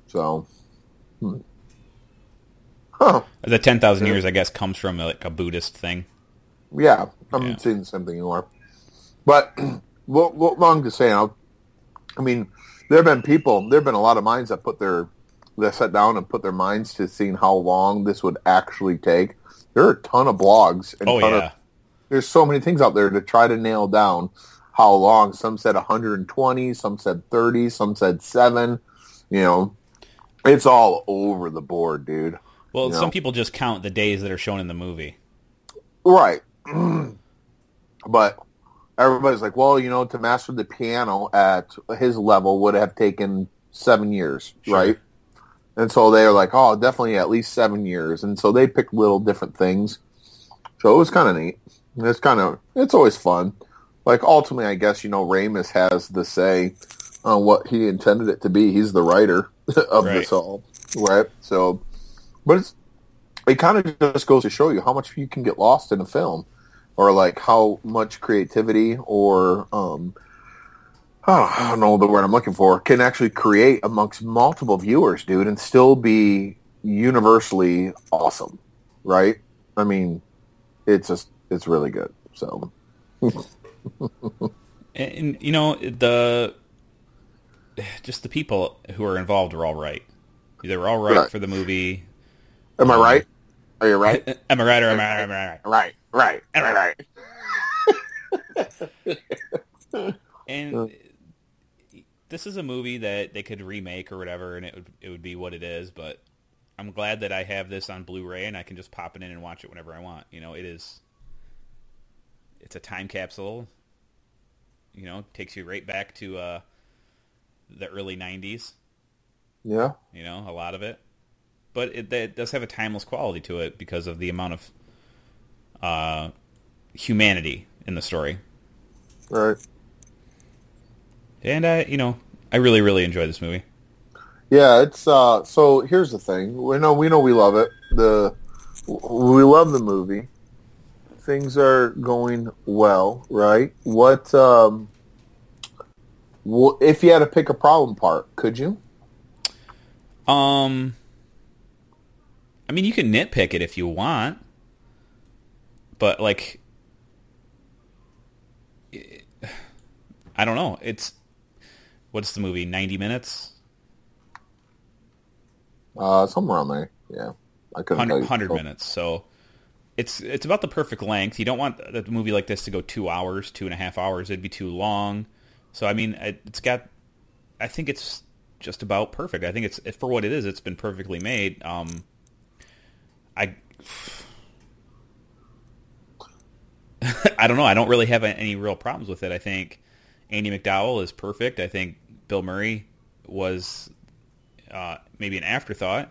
So, hmm. huh. The 10,000 years, I guess, comes from like a Buddhist thing. Yeah, I'm Yeah. seeing the same thing you are. But what, what just saying, I'll, I mean, there have been people, there have been a lot of minds that put their, that sat down and put their minds to seeing how long this would actually take. There are a ton of blogs and Oh, ton yeah. of, there's so many things out there to try to nail down how long. Some said 120, some said 30, some said seven. You know, it's all over the board, dude. Well, You some know. people just count the days that are shown in the movie. Right. but everybody's like, well, you know, to master the piano at his level would have taken seven years, Sure. right? And so they're like, oh, definitely at least seven years. And so they picked little different things. So it was kind of neat. It's kind of, it's always fun. Like ultimately, I guess, you know, Ramis has the say on what he intended it to be. He's the writer of Right. this all, right? So, but it's, it kind of just goes to show you how much you can get lost in a film or like how much creativity or um I don't, I don't know the word I'm looking for can actually create amongst multiple viewers, dude, and still be universally awesome, right? I mean, it's just it's really good. So And, you know, the just the people who are involved are all right. They were all right Right. for the movie. am I um, right? Are you right? Am I right or am I, right? am I right? right, right, right, right. And uh. this is a movie that they could remake or whatever, and it would it would be what it is. But I'm glad that I have this on Blu-ray and I can just pop it in and watch it whenever I want. You know, it is. It's a time capsule. You know, takes you right back to uh, the early '90s. Yeah. You know, a lot of it, but it, it does have a timeless quality to it because of the amount of uh, humanity in the story. Right. And I, you know, I really, really enjoy this movie. Yeah, it's uh so here's the thing. We know we know we love it. The we love the movie. Things are going well, right? What um if you had to pick a problem part, could you? Um, I mean, you can nitpick it if you want, but like, I don't know. It's what's the movie? Ninety minutes, Uh somewhere around there. Yeah. I couldn't 100, you. 100 So- minutes. So it's it's about the perfect length. You don't want a movie like this to go two hours, two and a half hours. It'd be too long. So I mean, it, it's got. I think it's just about perfect. I think it's for what it is. It's been perfectly made. Um, I. I don't know. I don't really have any real problems with it. I think Andie MacDowell is perfect. I think Bill Murray was uh, maybe an afterthought,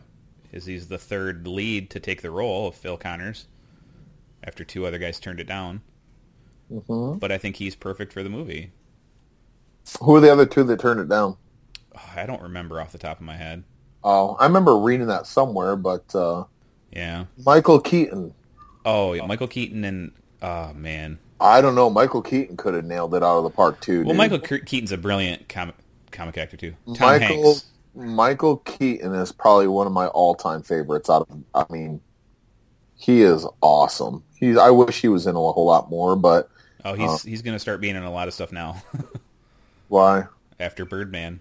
as he's the third lead to take the role of Phil Connors after two other guys turned it down. Mhm. But I think he's perfect for the movie. Who are the other two that turned it down? Oh, I don't remember off the top of my head. Oh, I remember reading that somewhere, but uh Yeah. Michael Keaton. Oh, yeah, Michael Keaton and oh man. I don't know. Michael Keaton could have nailed it out of the park too. Well, dude. Michael Keaton's a brilliant comic comic actor too. Tom Michael Hanks. Michael Keaton is probably one of my all-time favorites. Out of, I mean, he is awesome. He's. I wish he was in a whole lot more, but Oh, he's he's gonna start being in a lot of stuff now why? after Birdman.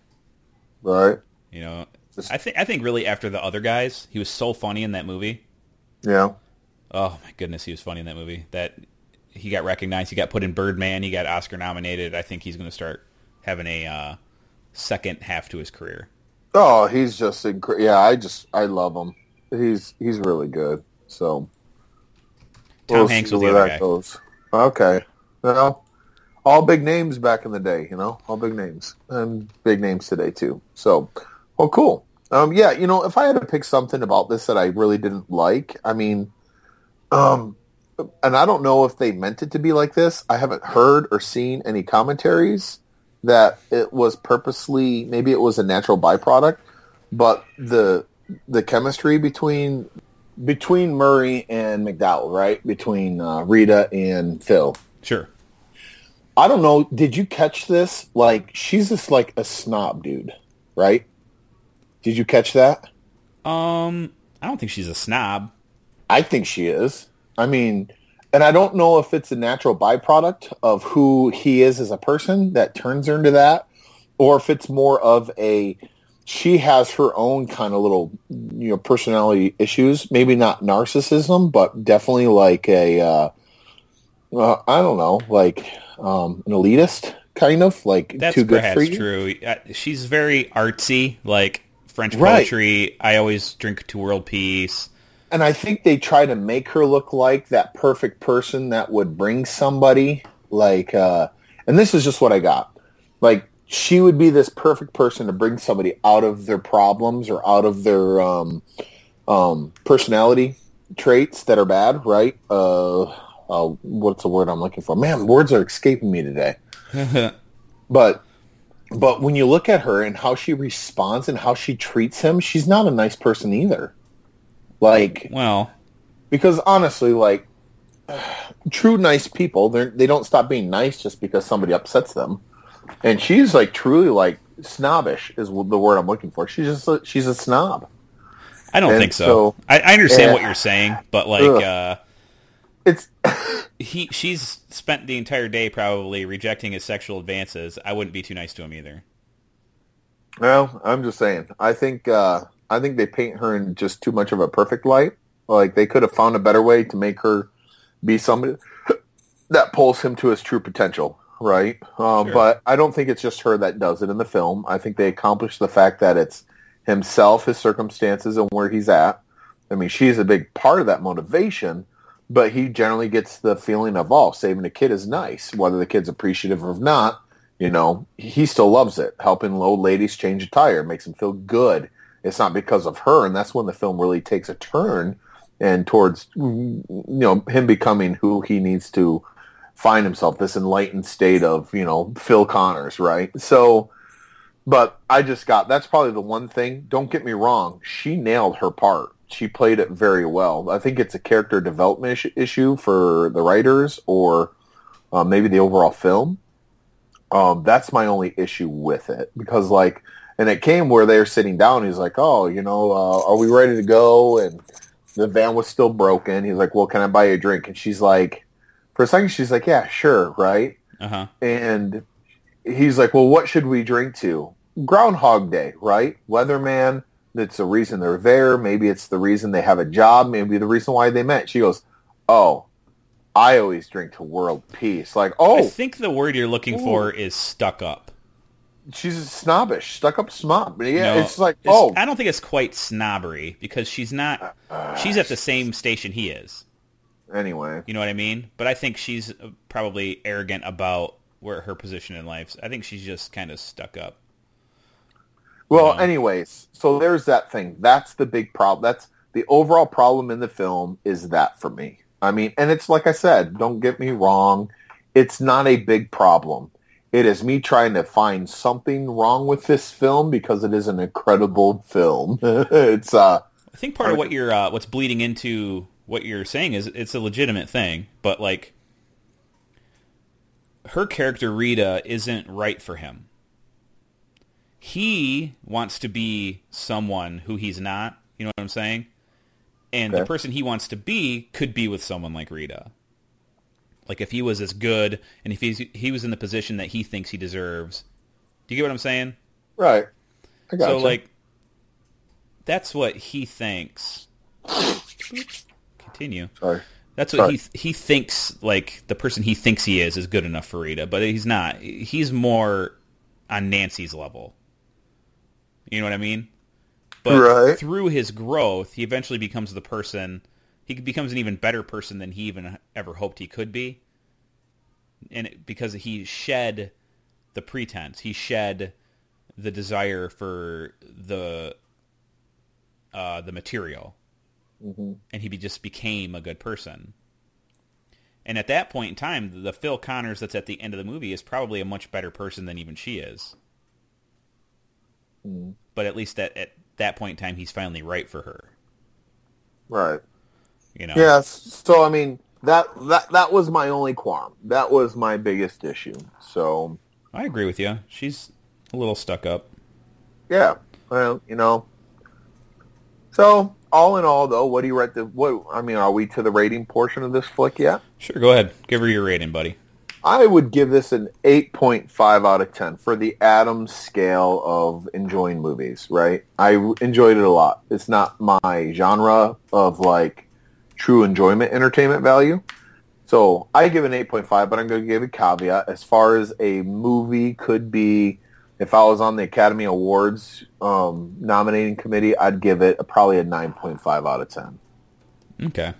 Right? You know, I think I think really after the other guys, he was so funny in that movie. Yeah. Oh my goodness, he was funny in that movie. That he got recognized. He got put in Birdman. He got Oscar nominated. I think he's going to start having a uh, second half to his career. Oh, he's just incre- yeah. I just I love him. He's he's really good. So Tom we'll Hanks was the other that guy. goes. Okay. Well, all big names back in the day, you know, all big names and big names today too. So, well, cool. Um, yeah, you know, if I had to pick something about this that I really didn't like, I mean, um, and I don't know if they meant it to be like this. I haven't heard or seen any commentaries that it was purposely. Maybe it was a natural byproduct, but the the chemistry between between Murray and MacDowell, right? Between uh, Rita and Phil. Sure. I don't know. Did you catch this? Like, she's just like a snob dude, right? Did you catch that? Um, I don't think she's a snob. I think she is. I mean, and I don't know if it's a natural byproduct of who he is as a person that turns her into that, or if it's more of a she has her own kind of little you know personality issues. Maybe not narcissism, but definitely like a uh, uh, I don't know, like um, an elitist kind of like That's too good perhaps for you. true. Uh, She's very artsy, like French Right. I always drink to world peace. and I think they try to make her look like that perfect person that would bring somebody like uh and this is just what I got. Like she would be this perfect person to bring somebody out of their problems or out of their um um personality traits that are bad, right? Uh, uh what's the word I'm looking for? Man, words are escaping me today. but but when you look at her and how she responds and how she treats him, she's not a nice person either. Like Well, because honestly, like true nice people, they they don't stop being nice just because somebody upsets them. And she's like truly like snobbish is the word I'm looking for. She's just a, she's a snob. I don't And think so. so- I, I understand Yeah. what you're saying, but like, uh, It's he she's spent the entire day probably rejecting his sexual advances. I wouldn't be too nice to him either. well, I'm just saying. I think uh, I think they paint her in just too much of a perfect light. Like they could have found a better way to make her be somebody that pulls him to his true potential, right? Um, Sure. But I don't think it's just her that does it in the film. I think they accomplish the fact that it's himself, his circumstances, and where he's at. I mean, she's a big part of that motivation, but he generally gets the feeling of, oh, saving a kid is nice, whether the kid's appreciative or not. You know, he still loves it. Helping old ladies change a tire makes him feel good. It's not because of her, and that's when the film really takes a turn and towards you know him becoming who he needs to find himself this enlightened state of you know phil connors right? So but i just got that's probably the one thing don't get me wrong she nailed her part. She played it very well. I think it's a character development issue- for the writers or uh, maybe the overall film. Um, that's my only issue with it because like and it came where they were sitting down he's like oh you know uh, are we ready to go? And the van was still broken. He's like, "Well, can I buy you a drink?" And she's like, for a second, she's like, "Yeah, sure, right." Uh huh. And he's like, "Well, what should we drink to?" Groundhog Day, right? Weatherman. That's the reason they're there. Maybe it's the reason they have a job. Maybe the reason why they met. She goes, "Oh, I always drink to world peace." Like, oh. I think the word you're looking for is stuck up. she's snobbish, stuck up snob. Yeah, No, it's like, it's- oh, I don't think it's quite snobbery because she's not. She's at the same station he is. Anyway. You know what I mean? But I think she's uh, probably arrogant about where her position in life. I think she's just kind of stuck up. Well, anyways, so there's that thing. That's the big problem. That's the overall problem in the film is that for me. I mean, and it's like I said, don't get me wrong, it's not a big problem. It is me trying to find something wrong with this film because it is an incredible film. it's uh I think part of what you're uh, what's bleeding into what you're saying is it's a legitimate thing, but like her character Rita isn't right for him. He wants to be someone who he's not. You know what I'm saying? And the person he wants to be could be with someone like Rita. Like if he was as good and if he's, he was in the position that he thinks he deserves. Do you get what I'm saying? right. I got So like that's what he thinks. Continue. sorry. That's what Sorry. he he thinks like the person he thinks he is is good enough for Rita, but he's not. He's more on Nancy's level. You know what I mean? But Right. through his growth, he eventually becomes the person. He becomes an even better person than he even ever hoped he could be. and it, because he shed the pretense, he shed the desire for the uh, the material, Mm-hmm. and he be, just became a good person. And at that point in time, the Phil Connors that's at the end of the movie is probably a much better person than even she is. Mm-hmm. But at least at, at that point in time, he's finally right for her. Right. You know. Yes. So I mean that that that was my only qualm. That was my biggest issue. So I agree with you. She's a little stuck up. yeah, well, you know. So all in all, though, what do you rate the? What I mean, are we to the rating portion of this flick yet? Sure, go ahead. Give her your rating, buddy. I would give this an 8.5 out of 10 for the Adams scale of enjoying movies, right? I enjoyed it a lot. It's not my genre of like true enjoyment entertainment value. So I give it an 8.5, but I'm going to give a caveat. As far as a movie could be, if I was on the Academy Awards um, nominating committee, I'd give it a, probably a 9.5 out of 10. Okay.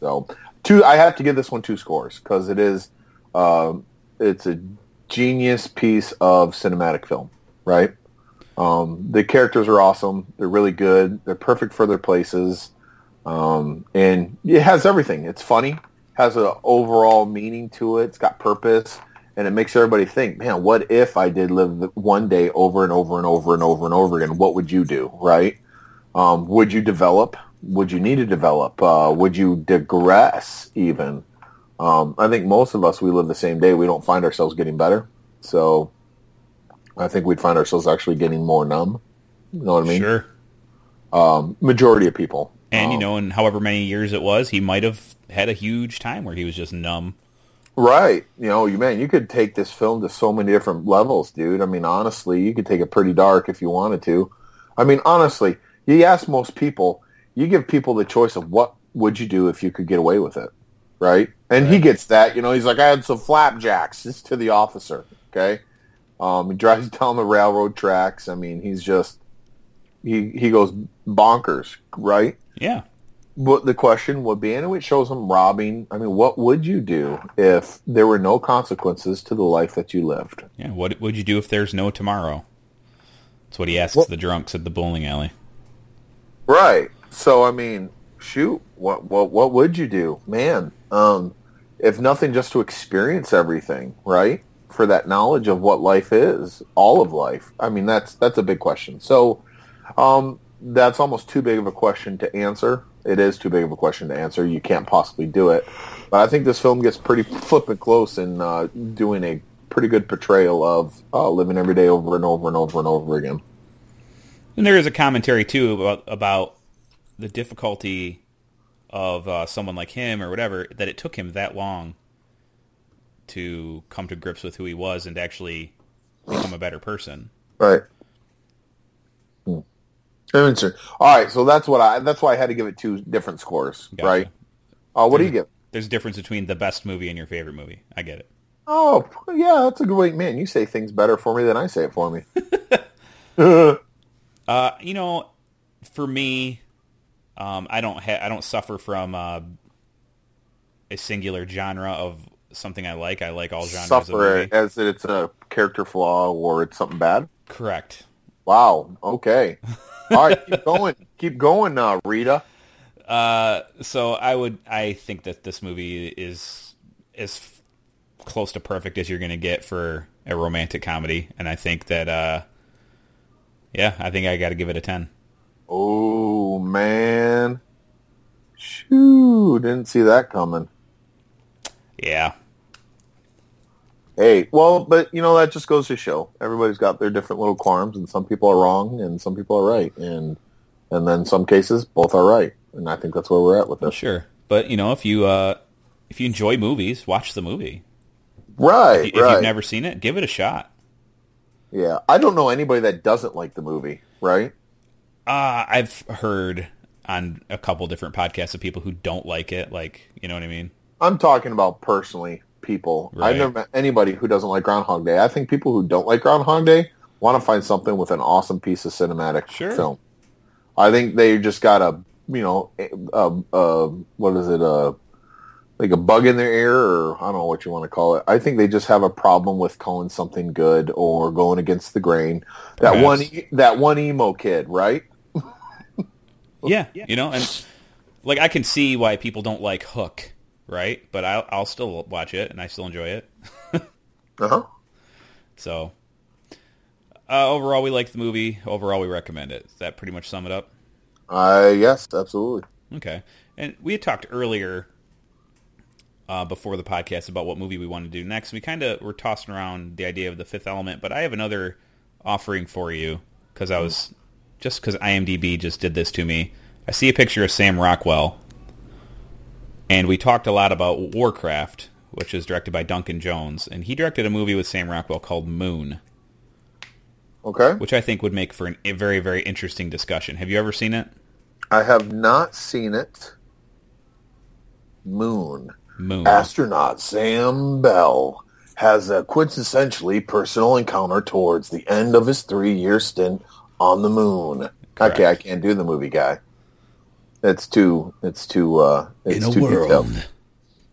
So two, I have to give this one two scores because it is, um, it's a genius piece of cinematic film, right? Um, the characters are awesome. They're really good. They're perfect for their places, um, and it has everything. It's funny, has an overall meaning to it. It's got purpose, and it makes everybody think, man, what if I did live one day over and over and over and over and over again? What would you do, right? Um, would you develop? Would you need to develop? Uh, would you digress even? Um, I think most of us, we live the same day. We don't find ourselves getting better. So I think we'd find ourselves actually getting more numb. You know what I mean? Sure. Um, majority of people. And you Um, know, in however many years it was, he might have had a huge time where he was just numb. Right. You know, you man, you could take this film to so many different levels, dude. I mean, honestly, you could take it pretty dark if you wanted to. I mean, honestly, you ask most people, you give people the choice of what would you do if you could get away with it, right? And he gets that. You know, he's like, I had some flapjacks just to the officer. Okay. Um, he drives down the railroad tracks. I mean, he's just he he goes bonkers, right? Yeah. But the question would be, and it shows him robbing. I mean, what would you do if there were no consequences to the life that you lived? Yeah. What would you do if there's no tomorrow? That's what he asks Well- the drunks at the bowling alley. Right. So I mean, shoot, what what what would you do, man? Um, if nothing, just to experience everything, right? For that knowledge of what life is, all of life. I mean, that's that's a big question. So, um, that's almost too big of a question to answer. It is too big of a question to answer. You can't possibly do it. But I think this film gets pretty flippin' close in uh, doing a pretty good portrayal of uh, living every day over and over and over and over again. And there is a commentary too about about the difficulty of uh, someone like him or whatever that it took him that long to come to grips with who he was and actually become a better person. Right. All right, so that's what I. That's why I had to give it two different scores. Gotcha. Right. Uh, what do you give? There's a difference between the best movie and your favorite movie. I get it. Oh, yeah, that's a great man. You say things better for me than I say it for me. Uh, you know, for me, um, I don't ha- I don't suffer from uh, a singular genre of something I like. I like all genres of Suffer as it's a character flaw or it's something bad. Correct. Wow. Okay. All right, keep going. Keep going, uh, Rita. Uh, so I would I think that this movie is as f- close to perfect as you're going to get for a romantic comedy, and I think that uh, yeah, I think I got to give it a ten. Oh man. Shoo! Didn't see that coming. Yeah, Hey, well, but you know that just goes to show everybody's got their different little qualms, and some people are wrong, and some people are right, and and then some cases both are right, and I think that's where we're at with this. sure. But you know, if you uh, if you enjoy movies, watch the movie. Right, If right. you've never seen it, give it a shot. yeah, I don't know anybody that doesn't like the movie. Right? Uh, I've heard on a couple different podcasts of people who don't like it. Like, you know what I mean? I'm talking about personally people. Right. I've never met anybody who doesn't like Groundhog Day. I think people who don't like Groundhog Day want to find something with an awesome piece of cinematic Sure. film. I think they just got a, you know, a, a, what is it, a, like a bug in their ear, or I don't know what you want to call it. I think they just have a problem with calling something good or going against the grain. That Perhaps. one, that one emo kid, right? Yeah, you know, and like I can see why people don't like Hook, right? But I'll, I'll still watch it and I still enjoy it. Uh huh. So uh, overall, we like the movie. Overall, we recommend it. Does that pretty much sum it up? Uh, yes, absolutely. Okay. And we had talked earlier uh, before the podcast about what movie we want to do next. We kind of were tossing around the idea of the Fifth Element, but I have another offering for you because I was just because IMDb just did this to me. I see a picture of Sam Rockwell, and we talked a lot about Warcraft, which is directed by Duncan Jones, and he directed a movie with Sam Rockwell called Moon, Okay. which I think would make for an, a very very interesting discussion. Have you ever seen it? I have not seen it. Moon. Moon. Astronaut Sam Bell has a quintessentially personal encounter towards the end of his three-year stint on the moon. Correct. Okay, I can't do the movie guy. It's too. It's too. Uh, it's too detailed.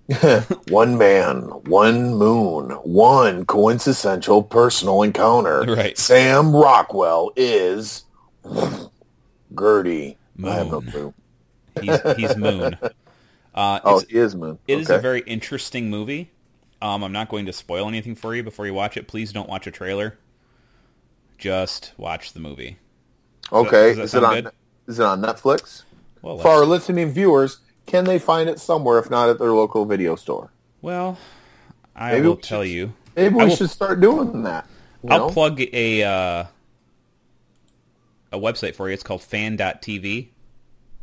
one man, one moon, one coincidental personal encounter. Right. Sam Rockwell is Gertie. I have no Moon. clue. He's, he's Moon. Uh, Oh, he is Moon. It is okay. a very interesting movie. Um, I'm not going to spoil anything for you before you watch it. Please don't watch a trailer. Just watch the movie. okay. that Is it on? good? Is it on Netflix? Well, For our listening viewers, can they find it somewhere if not at their local video store? well, I Maybe will tell should- you. Maybe we will- should start doing that. I'll know? plug a uh, a website for you. It's called fan.tv.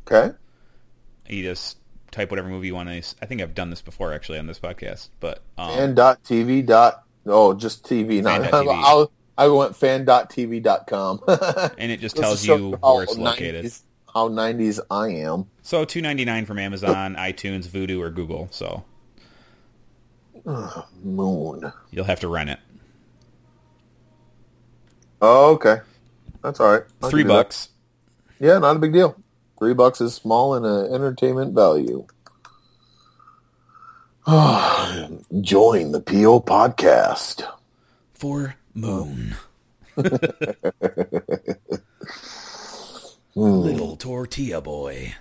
Okay. You just type whatever movie you want to. I think I've done this before actually on this podcast, but um, Fan dot TV dot oh just TV. No, Fan.tv. I'll, I went fan TV dot com. and it just tells you where it's located. 90s how nineties I am. So two ninety nine from Amazon, iTunes, Vudu, or Google. So Moon. you'll have to rent it. Oh, okay. That's all right. I Three can do that. bucks. Yeah, not a big deal. Three bucks is small in an uh, entertainment value. Join the PO podcast. for Moon. Little tortilla boy.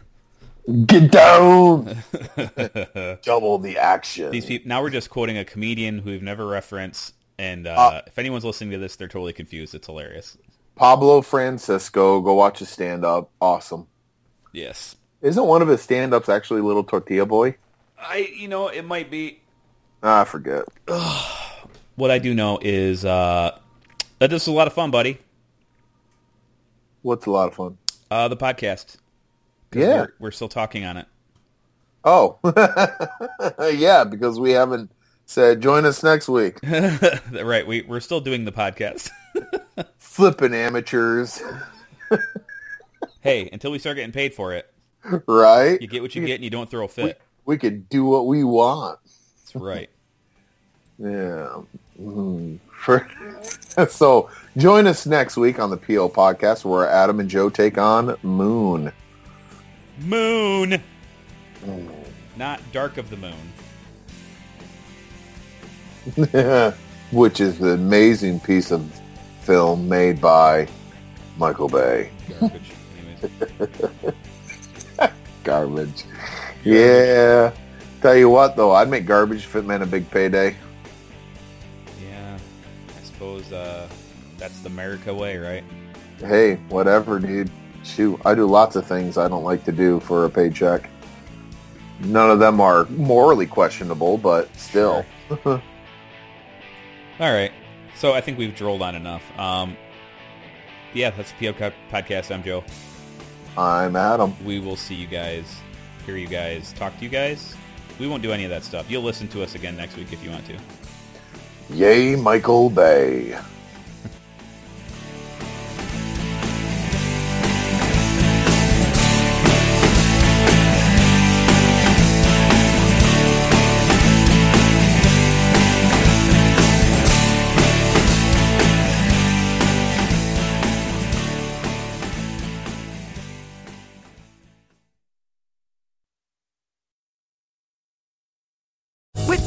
Get down. Double the action. These people now we're just quoting a comedian who we've never referenced, and uh, if anyone's listening to this, they're totally confused. It's hilarious. Pablo Francisco, go watch his stand up. Awesome. Yes, Isn't one of his stand ups actually Little Tortilla Boy? I you know it might be. Ah, I forget. What I do know is uh, that this is a lot of fun, buddy. What's a lot of fun? Uh, the podcast. Yeah. we're, we're still talking on it. Oh, yeah, because we haven't said join us next week. right, we we're still doing the podcast. Flipping amateurs, hey, until we start getting paid for it, right? you get what you get, and you don't throw a fit. We could do what we want. That's right. Yeah. Mhm. For, so join us next week on the PO podcast where Adam and Joe take on Moon. Moon. Mm. Not Dark of the Moon. which is the amazing piece of film made by Michael Bay. Garbage. Garbage. Yeah. Tell you what, though, I'd make garbage if it meant a big payday. Uh, that's the America way, right? Hey, whatever, dude. Shoot, I do lots of things I don't like to do for a paycheck. None of them are morally questionable, but still. All right. So I think we've drolled on enough. Um, yeah, that's the PO podcast. I'm Joe. I'm Adam. We will see you guys, hear you guys, talk to you guys. We won't do any of that stuff. You'll listen to us again next week if you want to. Yay, Michael Bay.